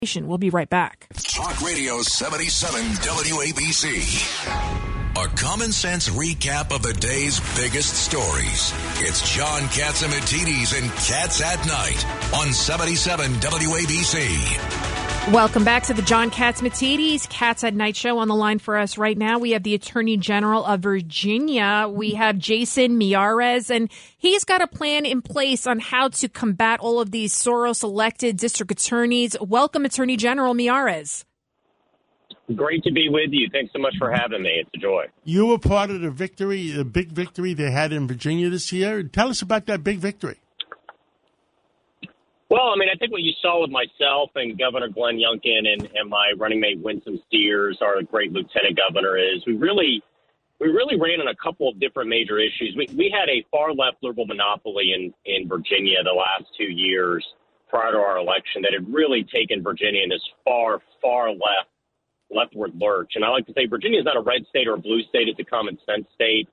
We'll be right back. Talk Radio 77 WABC. A common sense recap of the day's biggest stories. It's John Catsimatidis and Cats at Night on 77 WABC. Welcome back to the John Katz Catsimatidis Cats at Night show. On the line for us right now, we have the Attorney General of Virginia. We have Jason Miyares, and he's got a plan in place on how to combat all of these Soros elected district attorneys. Welcome, Attorney General Miyares. Great to be with you. Thanks so much for having me. It's a joy. You were part of the victory, the big victory they had in Virginia this year. Tell us about that big victory. Well, I mean, I think what you saw with myself and Governor Glenn Youngkin and, and my running mate Winsome Sears, our great lieutenant governor, is we really we really ran on a couple of different major issues. We we had a far left liberal monopoly in in Virginia the last two years prior to our election that had really taken Virginia in this far far left leftward lurch. And I like to say Virginia is not a red state or a blue state; it's a common sense state.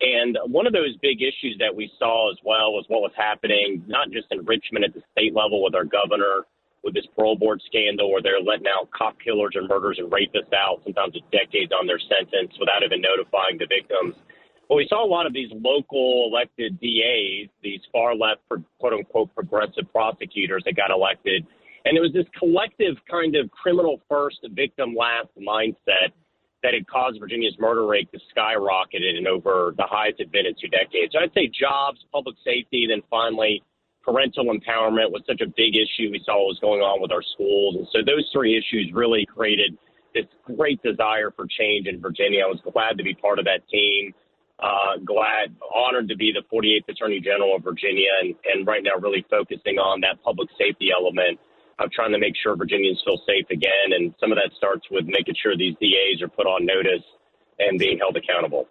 And one of those big issues that we saw as well was what was happening, not just in Richmond at the state level with our governor, with this parole board scandal where they're letting out cop killers and murderers and rapists out, sometimes with decades on their sentence without even notifying the victims. But we saw a lot of these local elected DAs, these far left, quote unquote, progressive prosecutors that got elected. And it was this collective kind of criminal first, victim last mindset that had caused Virginia's murder rate to skyrocket and over the highest it's been in two decades. So I'd say jobs, public safety, then finally parental empowerment was such a big issue. We saw what was going on with our schools. And so those three issues really created this great desire for change in Virginia. I was glad to be part of that team. Uh, glad, honored to be the 48th Attorney General of Virginia and, and right now really focusing on that public safety element of trying to make sure Virginians feel safe again. And some of that starts with making sure these DAs are put on notice and being held accountable.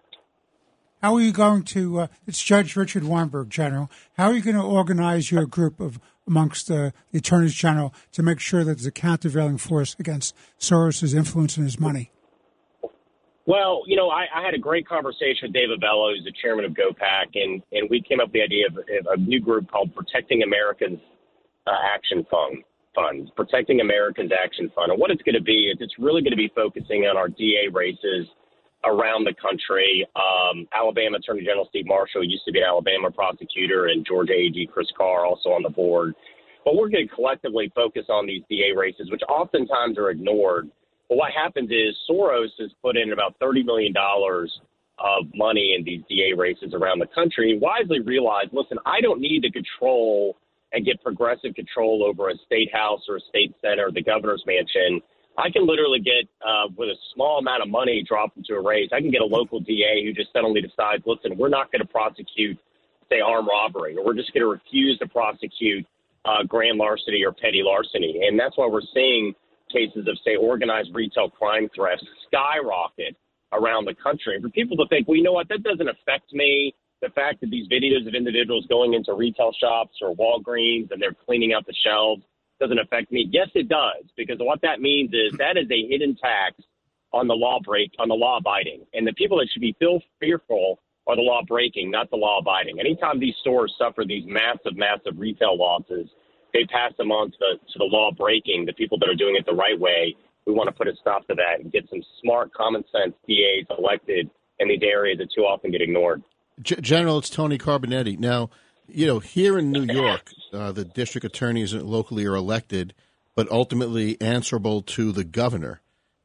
How are you going to? Uh, it's Judge Richard Weinberg, General. How are you going to organize your group of amongst uh, the attorneys general to make sure that there's a countervailing force against Soros's influence and his money? Well, you know, I, I had a great conversation with David Avella, who's the chairman of GOPAC, and, and we came up with the idea of, of a new group called Protecting Americans uh, Action Fund. Fund, Protecting Americans Action Fund. And what it's going to be is it's really going to be focusing on our DA races around the country. Um, Alabama Attorney General Steve Marshall used to be an Alabama prosecutor, and Georgia AG Chris Carr also on the board. But we're going to collectively focus on these DA races, which oftentimes are ignored. But what happens is Soros has put in about $30 million of money in these DA races around the country. Wisely realized, listen, I don't need to control – and get progressive control over a state house or a state center, the governor's mansion, I can literally get, uh, with a small amount of money dropped into a race, I can get a local DA who just suddenly decides, listen, we're not going to prosecute, say, armed robbery, or we're just going to refuse to prosecute uh, grand larceny or petty larceny. And that's why we're seeing cases of, say, organized retail crime threats skyrocket around the country. For people to think, well, you know what, that doesn't affect me the fact that these videos of individuals going into retail shops or Walgreens and they're cleaning out the shelves doesn't affect me. Yes, it does, because what that means is that is a hidden tax on the law break, on the law abiding. And the people that should be feel fearful are the law breaking, not the law abiding. Anytime these stores suffer these massive, massive retail losses, they pass them on to the, to the law breaking, the people that are doing it the right way. We want to put a stop to that and get some smart, common sense DAs elected in these areas that too often get ignored. G- General, it's Tony Carbonetti. Now, you know, here in New York, uh, the district attorneys locally are elected, but ultimately answerable to the governor.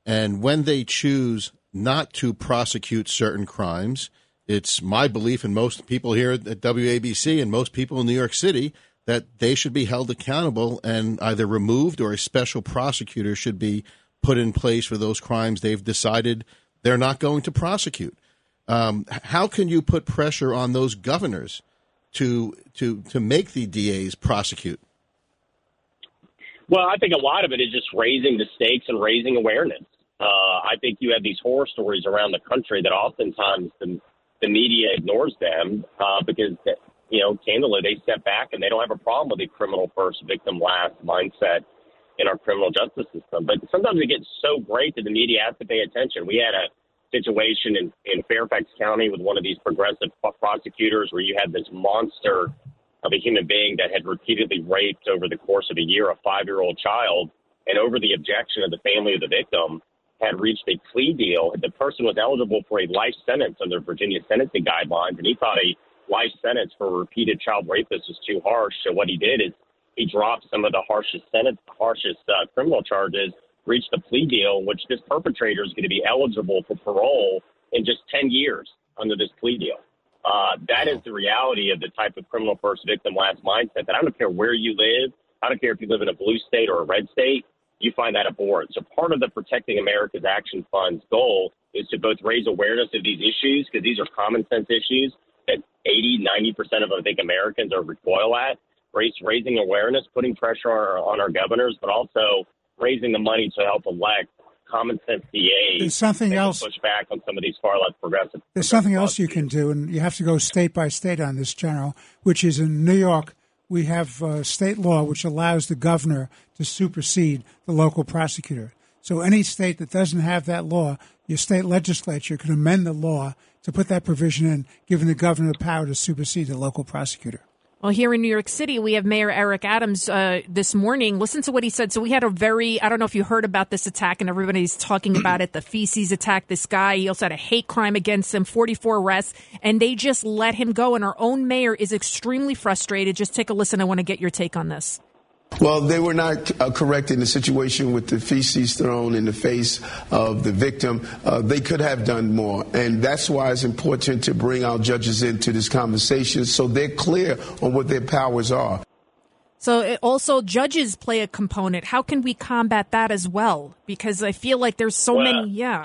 And when they choose not to prosecute certain crimes, it's my belief, and most people here at WABC and most people in New York City, that they should be held accountable and either removed or a special prosecutor should be put in place for those crimes they've decided they're not going to prosecute. Um, how can you put pressure on those governors to to to make the DAs prosecute? Well, I think a lot of it is just raising the stakes and raising awareness. Uh, I think you have these horror stories around the country that oftentimes the, the media ignores them uh, because, you know, candidly, they step back and they don't have a problem with the criminal first, victim last mindset in our criminal justice system. But sometimes it gets so great that the media has to pay attention. We had a situation in, in Fairfax County with one of these progressive prosecutors where you had this monster of a human being that had repeatedly raped over the course of a year a five year old child. And over the objection of the family of the victim, had reached a plea deal. The person was eligible for a life sentence under Virginia sentencing guidelines, and he thought a life sentence for repeated child rapist was too harsh. So what he did is he dropped some of the harshest sentence, harshest uh, criminal charges, reached a plea deal which this perpetrator is going to be eligible for parole in just 10 years under this plea deal. Uh, that is the reality of the type of criminal first victim last mindset that I don't care where you live. I don't care if you live in a blue state or a red state. You find that abhorrent. So part of the Protecting America's Action Fund's goal is to both raise awareness of these issues because these are common sense issues that 80, 90% of I think Americans are recoil at. Raise, raising awareness, putting pressure on our, on our governors, but also raising the money to help elect common sense DAs. There's something else. Push back on some of these far left progressive. There's something else you can do, and you have to go state by state on this, General, which is in New York. We have uh, state law which allows the governor to supersede the local prosecutor. So any state that doesn't have that law, your state legislature can amend the law to put that provision in, giving the governor the power to supersede the local prosecutor. Well, here in New York City, we have Mayor Eric Adams uh, this morning. Listen to what he said. So we had a very, I don't know if you heard about this attack, and everybody's talking about it. The feces attack. This guy, he also had a hate crime against him, 44 arrests, and they just let him go. And our own mayor is extremely frustrated. Just take a listen. I want to get your take on this. Well, they were not uh, correct in the situation with the feces thrown in the face of the victim. Uh, they could have done more. And that's why it's important to bring our judges into this conversation so they're clear on what their powers are. So also judges play a component. How can we combat that as well? Because I feel like there's so well, many, yeah.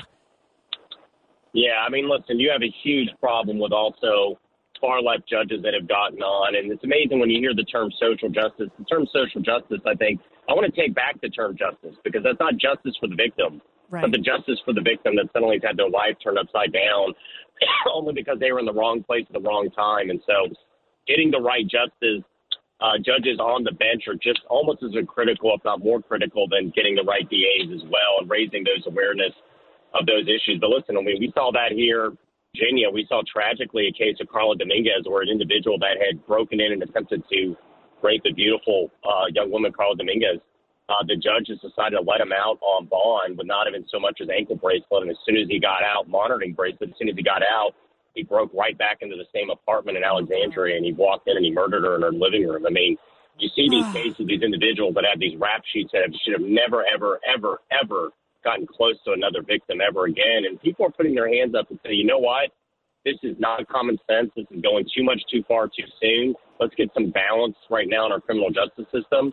Yeah, I mean, listen, you have a huge problem with also far left judges that have gotten on. And it's amazing when you hear the term social justice. The term social justice, I think, I want to take back the term justice because that's not justice for the victim, right. but the justice for the victim that suddenly had their life turned upside down only because they were in the wrong place at the wrong time. And so getting the right justice. Uh, judges on the bench are just almost as critical, if not more critical, than getting the right DAs as well and raising those awareness of those issues. But listen, I mean, we saw that here Virginia, we saw tragically a case of Karla Dominguez where an individual that had broken in and attempted to rape the beautiful uh, young woman, Karla Dominguez, uh, the judge has decided to let him out on bond with not even so much as ankle bracelet. And as soon as he got out, monitoring bracelet, as soon as he got out, he broke right back into the same apartment in Alexandria and he walked in and he murdered her in her living room. I mean, you see these cases, these individuals that have these rap sheets that should have never, ever, ever, ever gotten close to another victim ever again. And people are putting their hands up and say, you know what? This is not common sense. This is going too much too far too soon. Let's get some balance right now in our criminal justice system.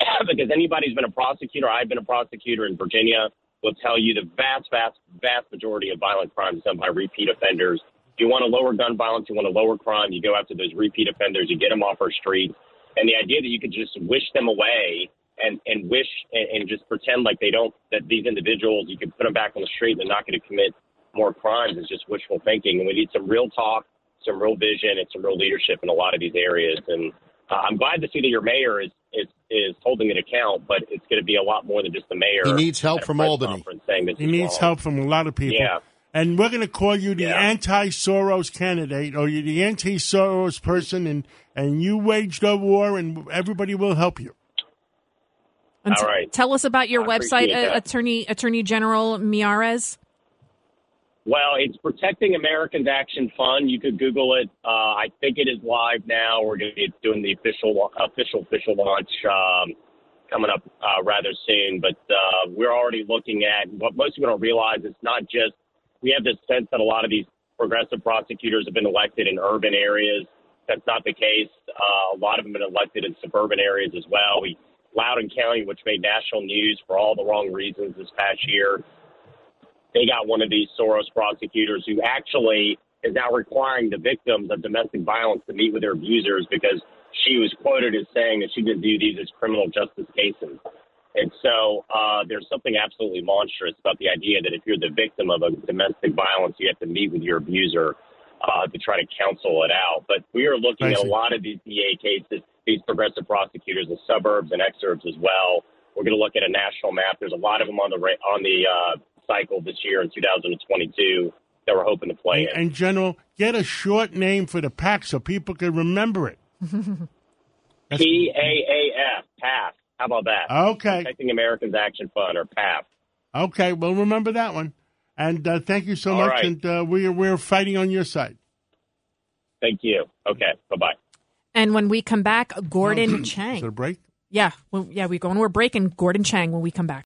because anybody who's been a prosecutor, I've been a prosecutor in Virginia, will tell you the vast, vast, vast majority of violent crimes done by repeat offenders. If you want to lower gun violence, you want to lower crime, you go after those repeat offenders, you get them off our streets. And the idea that you could just wish them away and and wish and, and just pretend like they don't that these individuals you can put them back on the street they're not going to commit more crimes is just wishful thinking and we need some real talk some real vision and some real leadership in a lot of these areas and uh, I'm glad to see that your mayor is is is holding an account, but it's going to be a lot more than just the mayor. He needs help from Albany. Saying he needs wrong. help from a lot of people. Yeah. And we're going to call you the Yeah. anti-Soros candidate, or you're the anti-Soros person, and and you waged a war, and everybody will help you. And All right. Tell us about your I website, uh. Attorney Attorney General Miyares. Well, it's Protecting Americans Action Fund. You could Google it. Uh, I think it is live now. We're going to be doing the official, official, official launch um, coming up uh, rather soon. But uh, we're already looking at what most people don't realize. It's not just we have this sense that a lot of these progressive prosecutors have been elected in urban areas. That's not the case. Uh, a lot of them have been elected in suburban areas as well. We Loudoun County, which made national news for all the wrong reasons this past year, they got one of these Soros prosecutors who actually is now requiring the victims of domestic violence to meet with their abusers because she was quoted as saying that she didn't view these as criminal justice cases. And so uh, there's something absolutely monstrous about the idea that if you're the victim of a domestic violence, you have to meet with your abuser uh, to try to counsel it out. But we are looking at a lot of these DA cases, these progressive prosecutors in suburbs and exurbs as well. We're going to look at a national map. There's a lot of them on the on the uh, cycle this year in 2022 that we're hoping to play and, in. And General, get a short name for the pack so people can remember it. P A A F, PAF. How about that? Okay. Protecting Americans Action Fund, or PAF. Okay, well, remember that one. And uh, thank you so All much. right. And uh, we're we're fighting on your side. Thank you. Okay. Bye bye. And when we come back, Gordon Is Chang. it a break? Yeah, well, yeah, we go and we're breaking Gordon Chang when we come back.